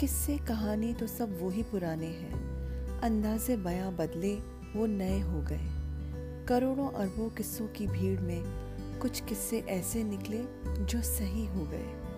किस्से कहानी तो सब वही पुराने हैं। अंदाजे बयां बदले वो नए हो गए। करोड़ों अरबों किस्सों की भीड़ में कुछ किस्से ऐसे निकले जो सही हो गए।